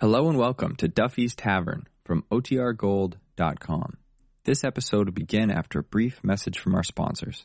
Hello and welcome to Duffy's Tavern from OTRGold.com. This episode will begin after a brief message from our sponsors.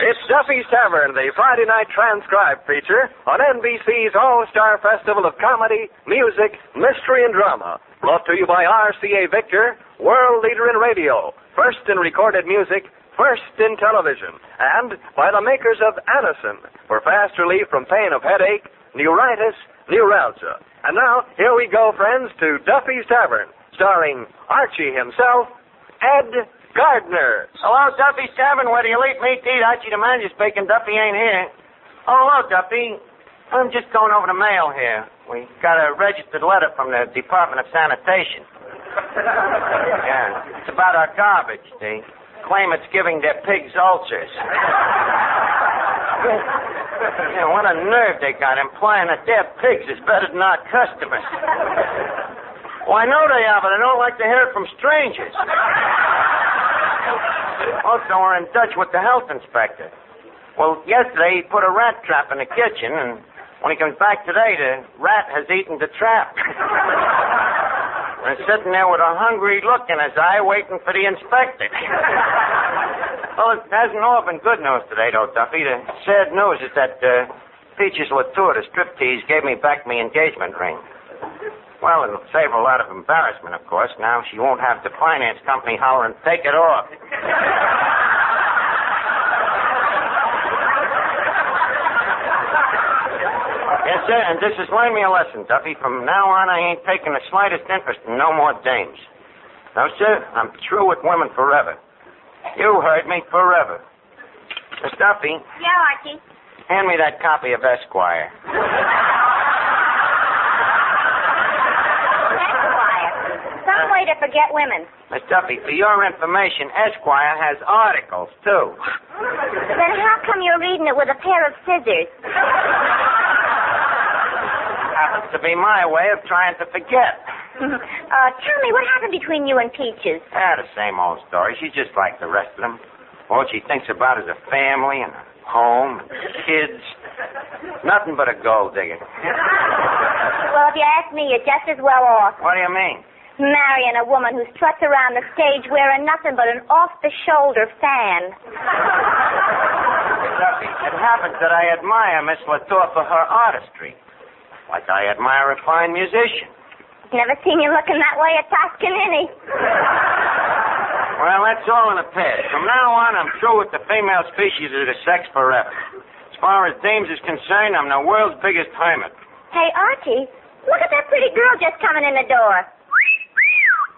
It's Duffy's Tavern, the Friday night transcribed feature on NBC's All Star Festival of Comedy, Music, Mystery, and Drama. Brought to you by RCA Victor, world leader in radio, first in recorded music, first in television, and by the makers of Anacin for fast relief from pain of headache, neuritis, neuralgia. And now, here we go, friends, to Duffy's Tavern, starring Archie himself, Ed Gardner. Hello, Duffy's Tavern. Where do you leave me to eat? Archie the manager speaking. Duffy ain't here. Oh, hello, Duffy. I'm just going over the mail here. We got a registered letter from the Department of Sanitation. yeah, it's about our garbage. They claim it's giving their pigs ulcers. yeah, what a nerve they got implying that their pigs is better than our customers. Well, I know they are, but I don't like to hear it from strangers. Also, we're in touch with the health inspector. Well, yesterday he put a rat trap in the kitchen, and when he comes back today, the rat has eaten the trap. we're sitting there with a hungry look in his eye, waiting for the inspector. well, it hasn't all been good news today, though, Duffy. The sad news is that uh, Peaches Latour, the striptease, gave me back my engagement ring. Well, it'll save a lot of embarrassment, of course. Now she won't have the finance company hollering, take it off. yes, sir, and this has learned me a lesson, Duffy. From now on, I ain't taking the slightest interest in no more dames. No, sir, I'm through with women forever. You heard me, forever. Miss Duffy, Yeah, Archie. hand me that copy of Esquire. Esquire. way to forget women. Miss Duffy, for your information, Esquire has articles, too. Then how come you're reading it with a pair of scissors? Happens to be my way of trying to forget. uh, tell me, what happened between you and Peaches? Ah, the same old story. She's just like the rest of them. All she thinks about is a family and a home and kids. Nothing but a gold digger. Well, if you ask me, you're just as well off. What do you mean? Marrying a woman who struts around the stage wearing nothing but an off-the-shoulder fan. It happens that I admire Miss Latour for her artistry. Like I admire a fine musician. Never seen you looking that way at Toscanini. Well, that's all in a past. From now on, I'm through with the female species of the sex forever. As far as dames is concerned, I'm the world's biggest hermit. Hey, Archie, look at that pretty girl just coming in the door.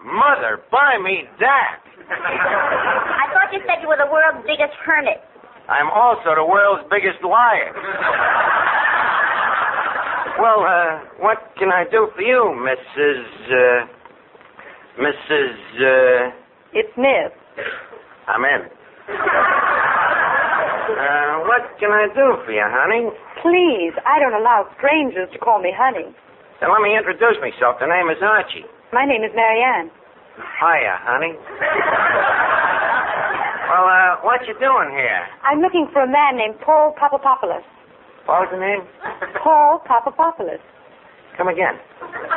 Mother, buy me that. I thought you said you were the world's biggest hermit. I'm also the world's biggest liar. well, uh, what can I do for you, Mrs. Uh, Mrs. Uh, It's Miss. I'm in. Uh, what can I do for you, honey? Please, I don't allow strangers to call me honey. Then let me introduce myself. The name is Archie. My name is Marianne. Hiya, honey. well, uh, what you doing here? I'm looking for a man named Paul Papapopoulos. What was the name? Paul Papapopoulos. Come again.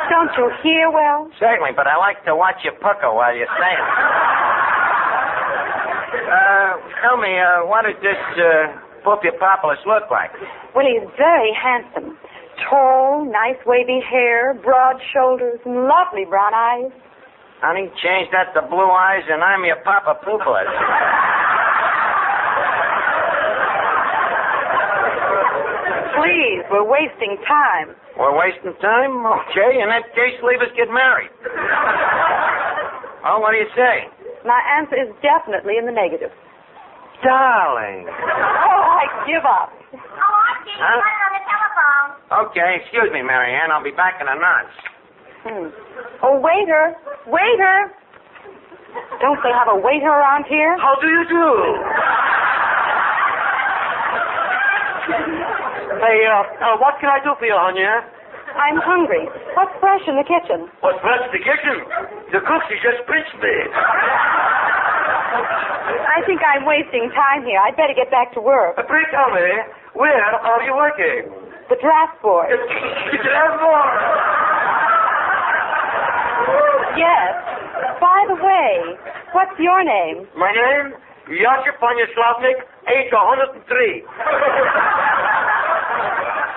Don't you hear well? Certainly, but I like to watch you pucker while you're saying it. Uh, tell me, uh, what does this, uh, Papapopoulos look like? Well, he's very handsome. Tall, nice wavy hair, broad shoulders, and lovely brown eyes. Honey, change that to blue eyes and I'm your Papa Pooples. Please, we're wasting time. We're wasting time? Okay, in that case, leave us get married. Oh, what do you say? My answer is definitely in the negative. Darling. Oh, I give up. Oh, Archie, Huh? Okay, excuse me, Marianne. I'll be back in a nonce. Hmm. Oh, waiter, waiter. Don't they have a waiter around here? How do you do? Hey, uh, uh, what can I do for you, honey? eh? I'm hungry. What's fresh in the kitchen? What's fresh in the kitchen? The cook, she just pinched me. I think I'm wasting time here. I'd better get back to work. Uh, pray tell me, where are you working? The draft board. You can have more. Yes. By the way, what's your name? My name, Yasha Panyaslavnik, age 103.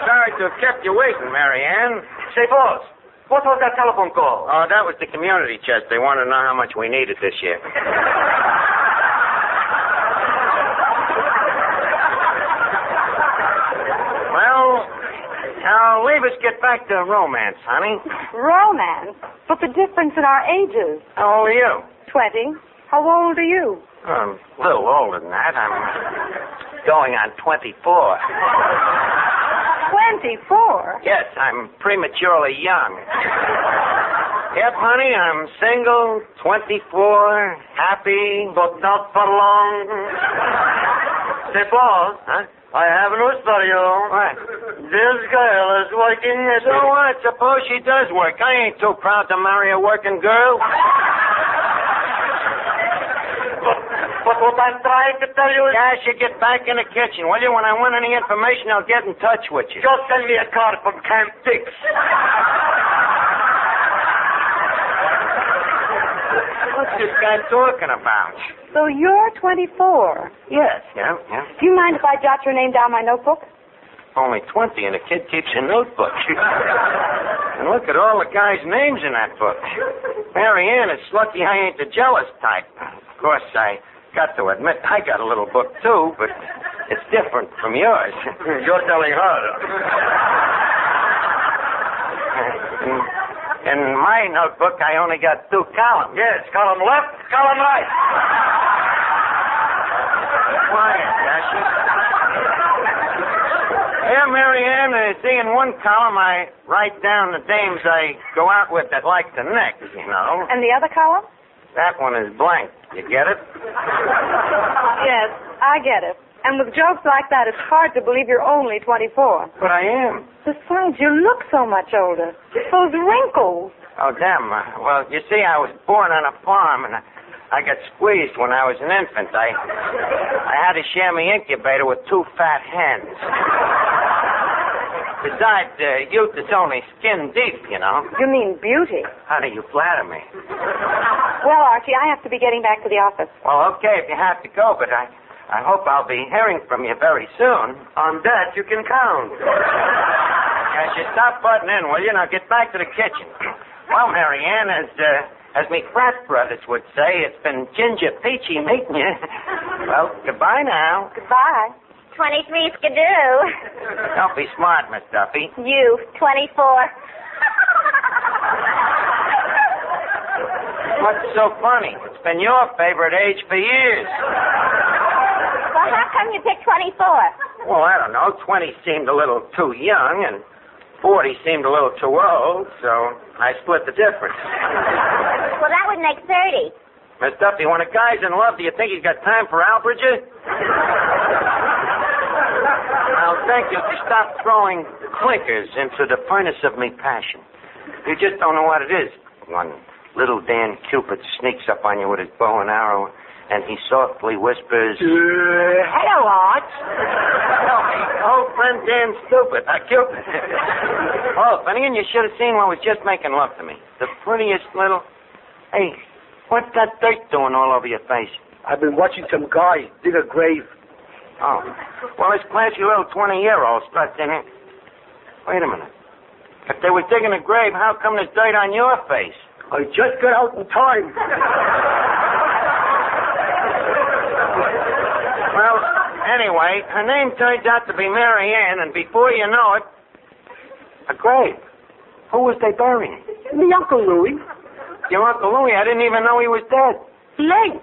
Sorry to have kept you waiting, Mary Ann. Say, boss, what was that telephone call? Oh, that was the community chest. They wanted to know how much we needed this year. Now leave us get back to romance, honey. Romance. But the difference in our ages. How old are you? Twenty. How old are you? I'm a little older than that. I'm going on 24. Twenty-four. Yes, I'm prematurely young. Yep, honey, I'm single, 24, happy, but not for long. Boss, Huh? I have news for you. What? This girl is working at So what? Suppose she does work. I ain't too proud to marry a working girl. But, but what I'm trying to tell you is... Guys, you get back in the kitchen, will you? When I want any information, I'll get in touch with you. Just send me a card from Camp Dix. This guy talking about? So you're twenty-four. Yes. Yeah, yeah. Do you mind if I jot your name down my notebook? Only 20, and a kid keeps a notebook. and look at all the guys' names in that book. Mary Ann, it's lucky I ain't the jealous type. Of course, I got to admit I got a little book, too, but it's different from yours. You're telling her. In my notebook, I only got two columns. Yes, column left, column right. Quiet, Dasher. Here, Mary Ann, uh, see, in one column I write down the dames I go out with that like the neck, you know. And the other column? That one is blank. You get it? Yes, I get it. And with jokes like that, it's hard to believe you're only 24. But I am. Besides, you look so much older. Those wrinkles. Oh, damn. Uh, well, you see, I was born on a farm, and I, I got squeezed when I was an infant. I, I had to share my incubator with two fat hens. Besides, uh, youth is only skin deep, you know. You mean beauty. How do you flatter me? Well, Archie, I have to be getting back to the office. Well, okay, if you have to go, but I, I hope I'll be hearing from you very soon. On that, you can count. As you stop butting in, will you? Now get back to the kitchen. Well, Mary Ann, as, uh, as me frat brothers would say, it's been ginger peachy meeting you. well, goodbye now. Goodbye. 23 skidoo. Don't be smart, Miss Duffy. You, 24. What's so funny? It's been your favorite age for years. Well, how come you picked 24? Well, I don't know. 20 seemed a little too young, and 40 seemed a little too old, so I split the difference. Well, that would make 30. Miss Duffy, when a guy's in love, do you think he's got time for algebra? I'll thank you to stop throwing clinkers into the furnace of me passion. You just don't know what it is. When little Dan Cupid sneaks up on you with his bow and arrow, and he softly whispers, Hello, Art. Old friend Dan Stupid, uh, Cupid. oh, Finnegan, you should have seen what was just making love to me. The prettiest little... Hey, what's that dirt doing all over your face? I've been watching some guy dig a grave. Oh. Well, this classy little 20-year-old struts in here. Wait a minute. If they were digging a grave, how come there's dirt on your face? I just got out in time. anyway, her name turns out to be Mary Ann, and before you know it, a grave. Who was they burying? Me Uncle Louis. Your Uncle Louis. I didn't even know he was dead. He ain't.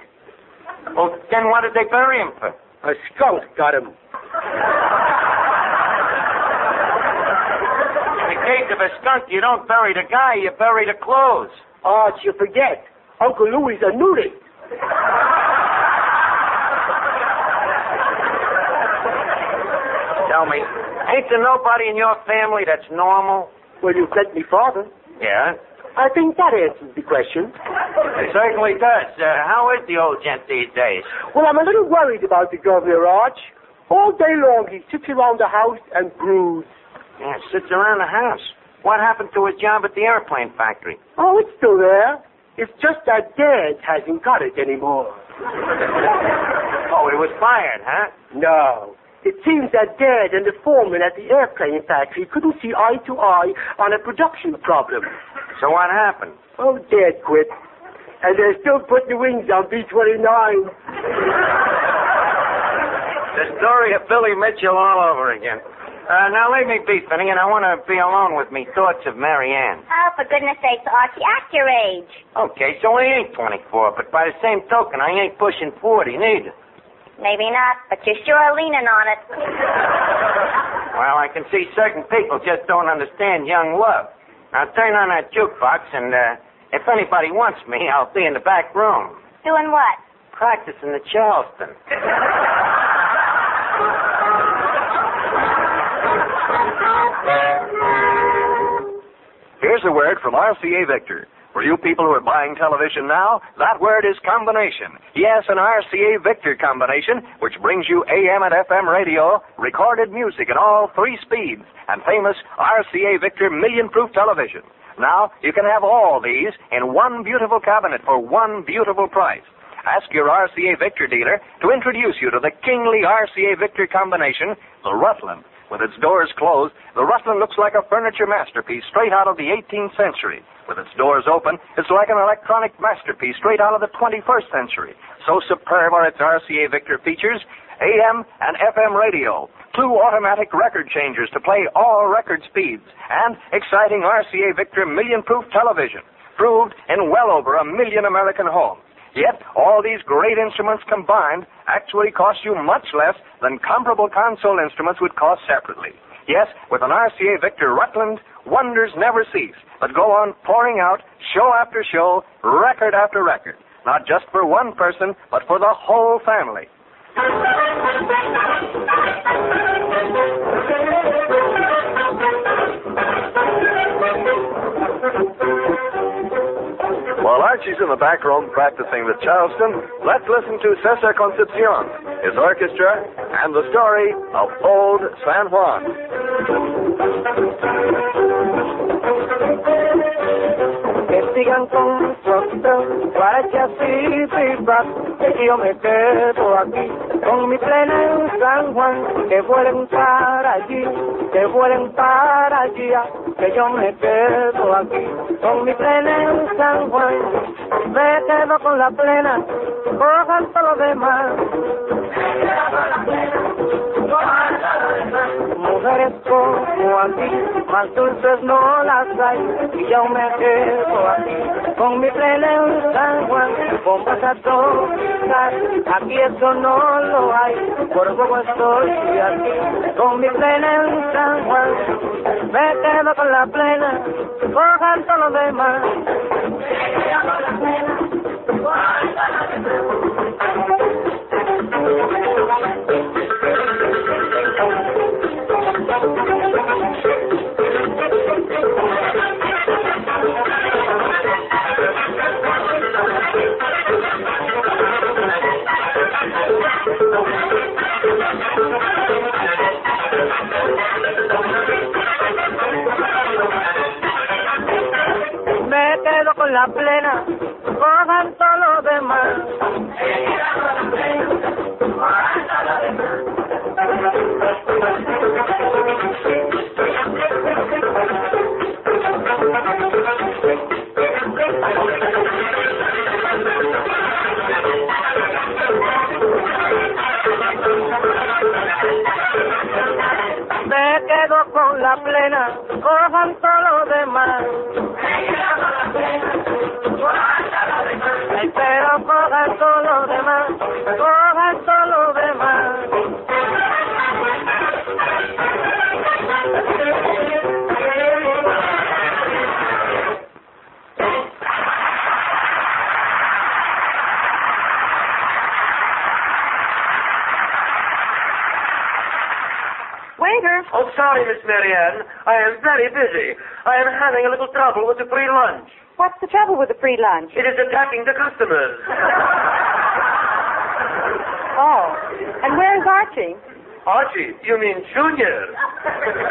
Well, then what did they bury him for? A skunk got him. In the case of a skunk, you don't bury the guy, you bury the clothes. Oh, Arch, you forget. Uncle Louis a nudist. Tell me, ain't there nobody in your family that's normal? Well, you sent me father. Yeah, I think that answers the question. it certainly does. Uh, how is the old gent these days? Well, I'm a little worried about the governor, Arch. All day long he sits around the house and broods. Yeah, sits around the house. What happened to his job at the airplane factory? Oh, it's still there. It's just that Dad hasn't got it anymore. Oh, he was fired, huh? No. It seems that Dad and the foreman at the airplane factory couldn't see eye to eye on a production problem. So what happened? Oh, Dad quit. And they're still putting the wings on B-29. The story of Billy Mitchell all over again. Uh, now leave me be, Finney, and I want to be alone with me thoughts of Mary Ann. Oh, for goodness sakes, Archie, act your age. Okay, so I ain't 24, but by the same token, I ain't pushing 40 neither. Maybe not, but you're sure leaning on it. Well, I can see certain people just don't understand young love. Now turn on that jukebox, and uh, if anybody wants me, I'll be in the back room Doing what? practicing the Charleston. Here's a word from RCA Victor. For you people who are buying television now, that word is combination. Yes, an RCA Victor combination, which brings you AM and FM radio, recorded music in all three speeds, and famous RCA Victor million proof television. Now, you can have all these in one beautiful cabinet for one beautiful price. Ask your RCA Victor dealer to introduce you to the kingly RCA Victor combination, the Rutland. With its doors closed, the Rutland looks like a furniture masterpiece straight out of the 18th century. With its doors open, it's like an electronic masterpiece straight out of the 21st century. So superb are its RCA Victor features AM and FM radio, two automatic record changers to play all record speeds, and exciting RCA Victor million proof television, proved in well over a million American homes. Yet, all these great instruments combined actually cost you much less than comparable console instruments would cost separately. Yes, with an RCA Victor Rutland, wonders never cease, but go on pouring out show after show, record after record. Not just for one person, but for the whole family. While Archie's in the back room practicing the Charleston, let's listen to Cesar Concepcion, his orchestra, and the story of Old San Juan. Con acción, guarachas y pipas, que yo me quedo aquí, con mi plena en San Juan, que vuelen para allí, que vuelen para allí, que yo me quedo aquí, con mi plena en San Juan, me quedo con la plena, cojan todo lo demás. Mujeres como aquí, más dulces no las hay, y yo me quedo aquí, con mi plena en San Juan, con a tocar, aquí eso no lo hay, por poco estoy aquí, con mi plena en San Juan, me quedo con la plena, cojan todo lo demás. me plena, cojan todo lo demás. Sorry, Miss Marianne. I am very busy. I am having a little trouble with the free lunch. what's the trouble with the free lunch? It is attacking the customers. Oh, and where's Archie? Archie, you mean Junior?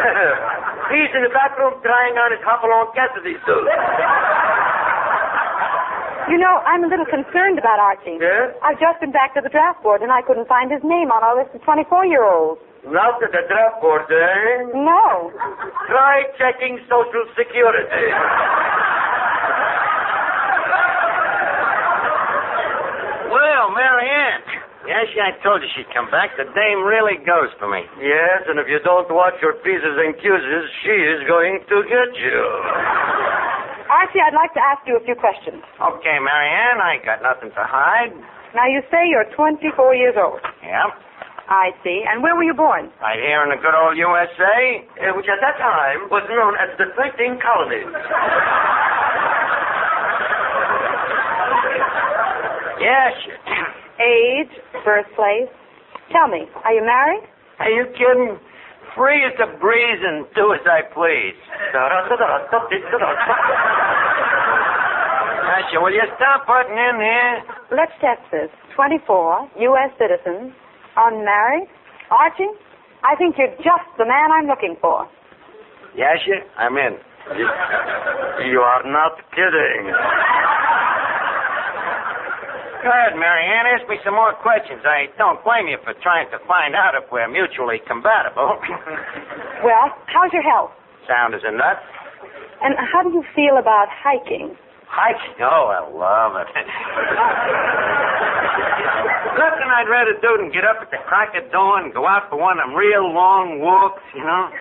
He's in the back room trying on his Hopalong Cassidy suit. You know, I'm a little concerned about Archie. Yes? I've just been back to the draft board and I couldn't find his name on our list of 24-year-olds. Not at the draft board, eh? No. Try checking Social Security. Well, Marianne. Yes, I told you she'd come back. The dame really goes for me. Yes, and if you don't watch your P's and Q's, she is going to get you. Archie, I'd like to ask you a few questions. Okay, Marianne, I got nothing to hide. Now, you say you're 24 years old. Yeah. I see. And where were you born? Right here in the good old USA. Uh, which at that time was known as the Thirteen Colonies. Yes. Age, birthplace. Tell me, are you married? Are you kidding? Free as the breeze and do as I please. Asha, will you stop putting in here? Let's test this. 24, U.S. citizen, unmarried. Archie, I think you're just the man I'm looking for. Yasha, I'm in. You are not kidding. Go ahead, Marianne. Ask me some more questions. I don't blame you for trying to find out if we're mutually compatible. Well, how's your health? Sound as a nut. And how do you feel about hiking? Hiking? Oh, I love it. Nothing I'd rather do than get up at the crack of dawn and go out for one of them real long walks, you know.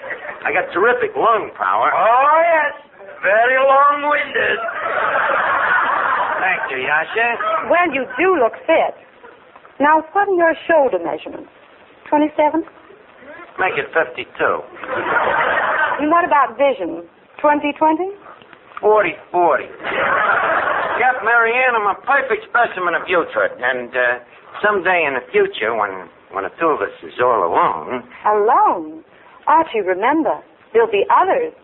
I got terrific lung power. Oh, yes. Very long-winded. Thank you, Yasha. Well, you do look fit. Now, what are your shoulder measurements? 27? Make it 52. And what about vision? 2020? 40 40. Yep, Marianne, I'm a perfect specimen of Butrid. And uh, someday in the future, when, when the two of us is all alone. Alone? Archie, remember, there'll be others.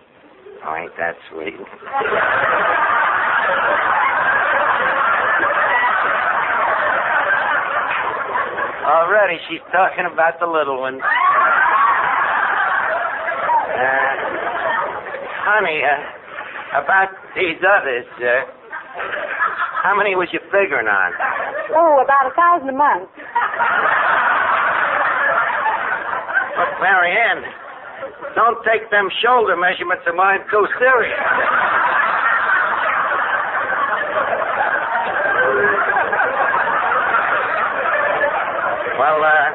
Oh, ain't that sweet? Already, she's talking about the little ones. Uh, honey, uh, about these others, uh, how many was you figuring on? Oh, about a thousand a month. But, Marianne, don't take them shoulder measurements of mine too serious. Well, uh,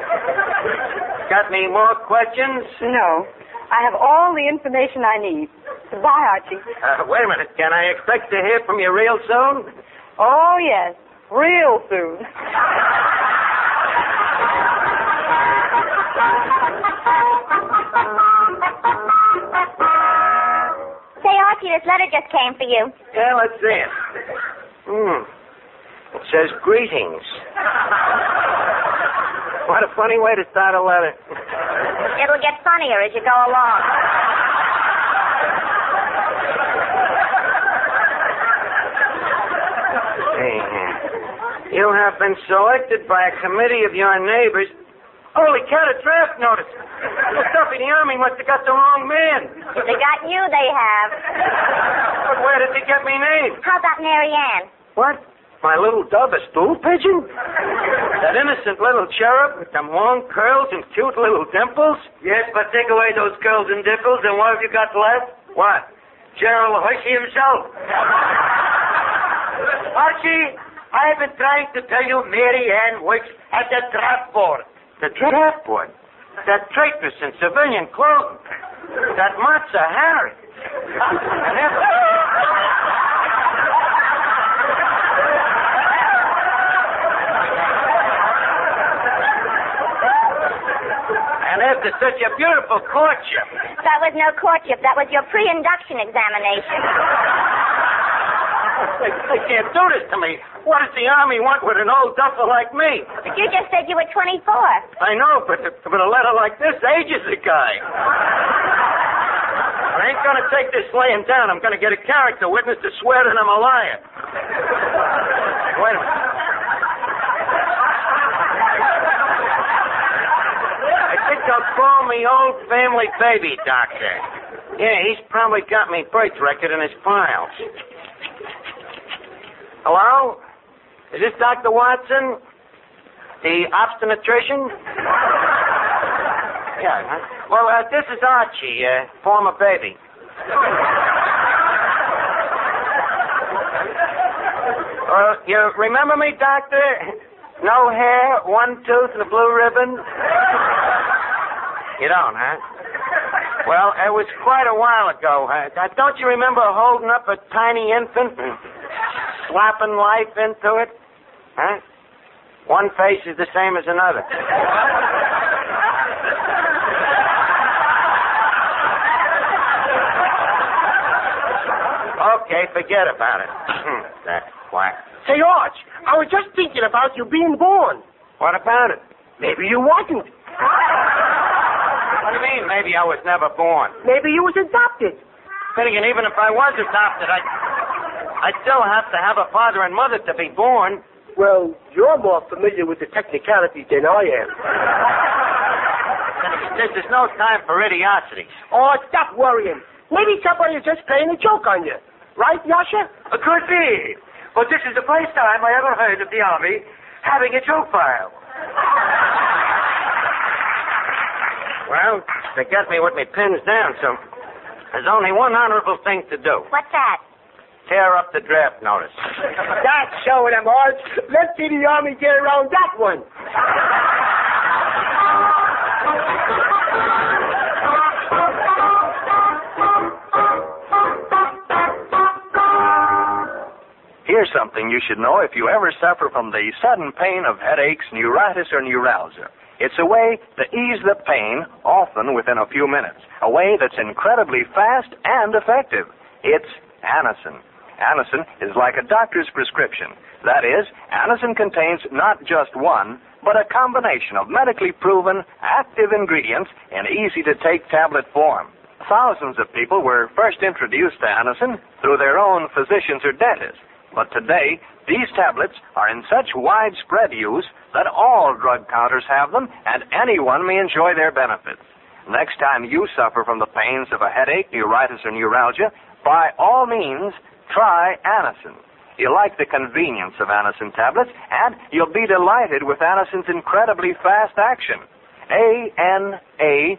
got any more questions? No. I have all the information I need. Goodbye, Archie. Uh, wait a minute. Can I expect to hear from you real soon? Oh, yes. Real soon. Say, Archie, this letter just came for you. Yeah, let's see it. Hmm. It says greetings. What a funny way to start a letter. It'll get funnier as you go along. Hey, you have been selected by a committee of your neighbors. Holy cat, a draft notice. The stuff in the army must have got the wrong man. If they got you, they have. But where did they get me name? How about Mary Ann? What? My little dove, a stool pigeon? That innocent little cherub with them long curls and cute little dimples? Yes, but take away those curls and dimples, and what have you got left? What? General Hershey himself. Archie, I've been trying to tell you Mary Ann works at the draft board. The draft board? That traitress in civilian clothing. That Mata Hari. After such a beautiful courtship, That was no courtship. That was your pre-induction examination. they, they can't do this to me. What does the Army want with an old duffer like me? But you just said you were 24. I know, but, but a letter like this ages a guy. I ain't gonna take this laying down. I'm gonna get a character witness to swear that I'm a liar. Wait a minute. I think I'll call me old family baby doctor. Yeah, he's probably got me birth record in his files. Hello? Is this Dr. Watson? The obstetrician? Yeah. Huh? Well, uh, this is Archie, uh, former baby. Uh, you remember me, Doctor? No hair, one tooth, and a blue ribbon? You don't, huh? Well, it was quite a while ago. Huh? Uh, Don't you remember holding up a tiny infant and slapping life into it? Huh? One face is the same as another. Okay, forget about it. That quack. Say, Arch, I was just thinking about you being born. What about it? Maybe you wasn't. What do you mean, maybe I was never born? Maybe you was adopted. Thinking even if I was adopted, I, I'd still have to have a father and mother to be born. Well, you're more familiar with the technicalities than I am. There's, there's no time for idiocity. Oh, stop worrying. Maybe somebody is just playing a joke on you. Right, Yasha? It Could be. But this is the first time I ever heard of the Army having a joke file. Well, they got me with me pins down, so there's only one honorable thing to do. What's that? Tear up the draft notice. That's showing them, Arch. Let's see the Army get around that one. Here's something you should know if you ever suffer from the sudden pain of headaches, neuritis, or neuralgia. It's a way to ease the pain, often within a few minutes. A way that's incredibly fast and effective. It's Anacin. Anacin is like a doctor's prescription. That is, Anacin contains not just one, but a combination of medically proven active ingredients in easy to take tablet form. Thousands of people were first introduced to Anacin through their own physicians or dentists. But today, these tablets are in such widespread use that all drug counters have them and anyone may enjoy their benefits. Next time you suffer from the pains of a headache, neuritis, or neuralgia, by all means, try Anacin. You'll like the convenience of Anacin tablets, and you'll be delighted with Anacin's incredibly fast action. A-N-A-C-I-N.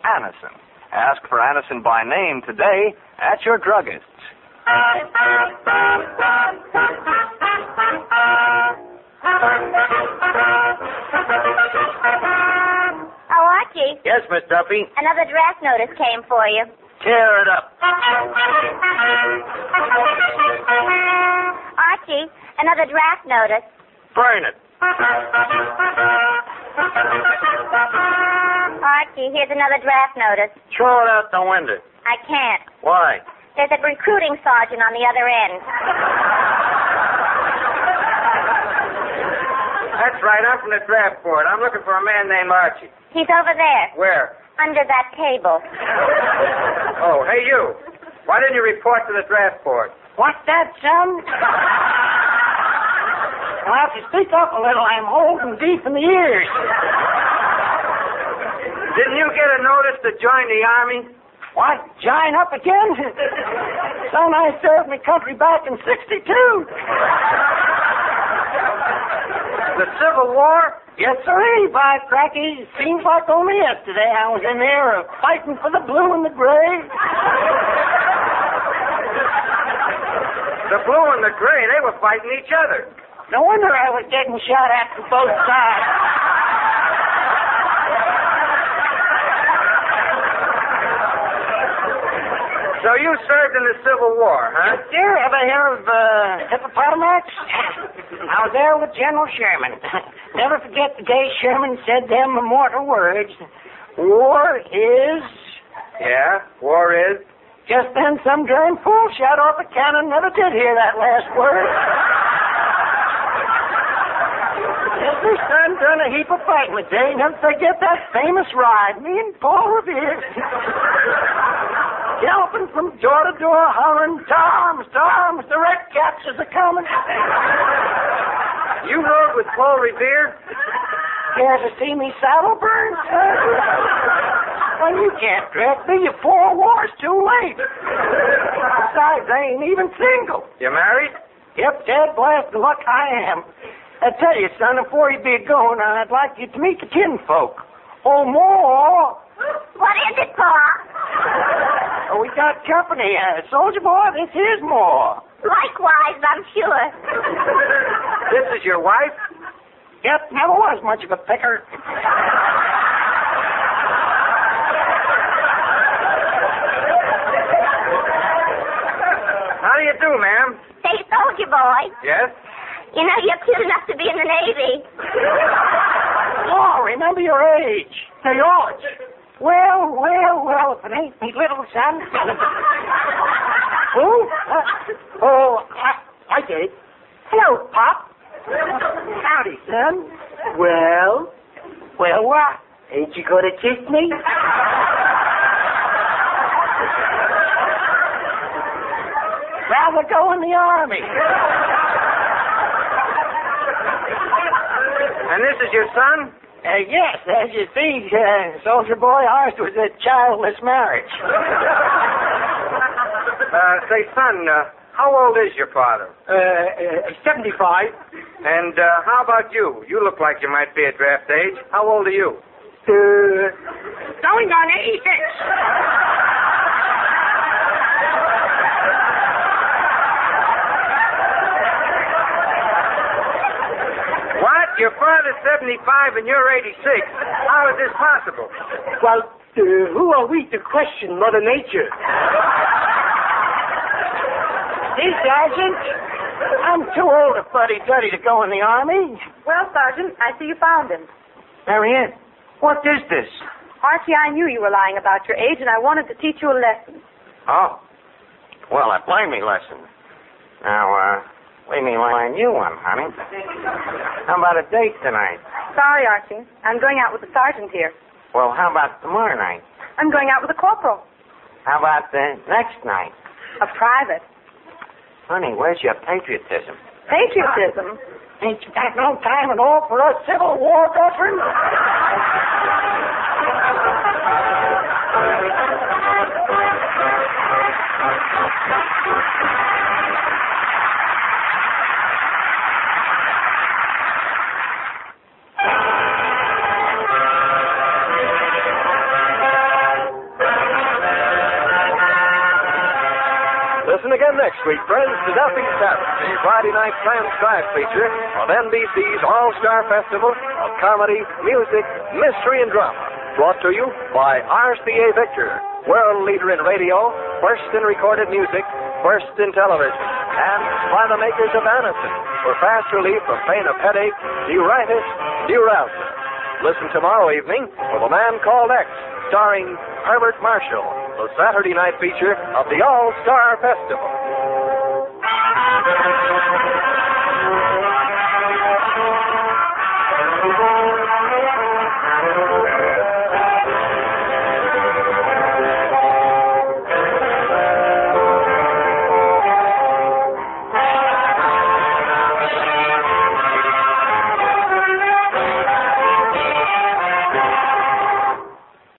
Anacin. Ask for Anacin by name today at your druggist's. Oh, Archie, Yes, Miss Duffy. another draft notice came for you. Tear it up. Archie, another draft notice. Burn it. Archie, here's another draft notice. Throw it out the window. I can't. Why? There's a recruiting sergeant on the other end. That's right. I'm from the draft board. I'm looking for a man named Archie. He's over there, Where? under that table. Oh, hey, you. Why didn't you report to the draft board? What's that, son? Well, if you speak up a little, I'm holding deep in the ears. Didn't you get a notice to join the Army? What? Join up again? son, I served my country back in 62. The Civil War? Yes, sir. By cracky, seems like only yesterday I was in there uh, fighting for the blue and the gray. The blue and the gray, they were fighting each other. No wonder I was getting shot at from both sides. So you served in the Civil War, huh? Sir, ever hear of uh, hippopotamus? I was there with General Sherman. Never forget the day Sherman said them immortal words. War is. Yeah, war is. Just then, some darn fool shot off a cannon. Never did hear that last word. Their son done a heap of fighting today. Never forget that famous ride. Me and Paul Revere. Galloping from door to door, hollering, Toms, Toms, the red caps is a coming. You rode with Paul Revere? Care to see me saddle burn? well, you can't dress me. You're four wars too late. Besides, I ain't even single. You married? Yep, dead blast the luck I am. I tell you, son, before you be going, I'd like you to meet the kinfolk. Oh, more. What is it, Pa? Oh, we got company. Uh, soldier boy, this is more. Likewise, I'm sure. This is your wife? Yep, never was much of a picker. How do you do, ma'am? Say, soldier boy, Yes? you know you're cute enough to be in the Navy. Oh, remember your age. Say, George. Well, well, well, if it ain't me little son. Who? Uh, oh, I, I did. Hello, Pop. Howdy, son. Well? Well, what? Ain't you gonna kiss me? Rather go in the army. And this is your son? Uh, yes, as you see, uh, soldier boy, ours was a childless marriage. Uh, say, son, uh, how old is your father? Uh, uh, 75. And uh, how about you? You look like you might be at draft age. How old are you? Uh, Going on 86. Your father's 75 and you're 86. How is this possible? well, uh, who are we to question Mother Nature? See, Sergeant? I'm too old a fuddy-duddy to go in the army. Well, Sergeant, I see you found him. Marianne, what is this? Archie, I knew you were lying about your age, and I wanted to teach you a lesson. Oh. Well, that blame me lesson. Now, uh, leave me learn you one, honey. How about a date tonight? Sorry, Archie. I'm going out with the sergeant here. Well, how about tomorrow night? I'm going out with a corporal. How about the next night? A private. Honey, where's your patriotism? Patriotism. Ain't you got no time at all for a Civil War veteran? again next week, friends, to Duffy's Tavern, the Friday night transcribed feature of NBC's All-Star Festival of Comedy, Music, Mystery, and Drama. Brought to you by RCA Victor, world leader in radio, first in recorded music, first in television, and by the makers of Anacin for fast relief from pain of headache, neuritis, neuralgia. Listen tomorrow evening for The Man Called X, starring Herbert Marshall, the Saturday night feature of the All Star Festival.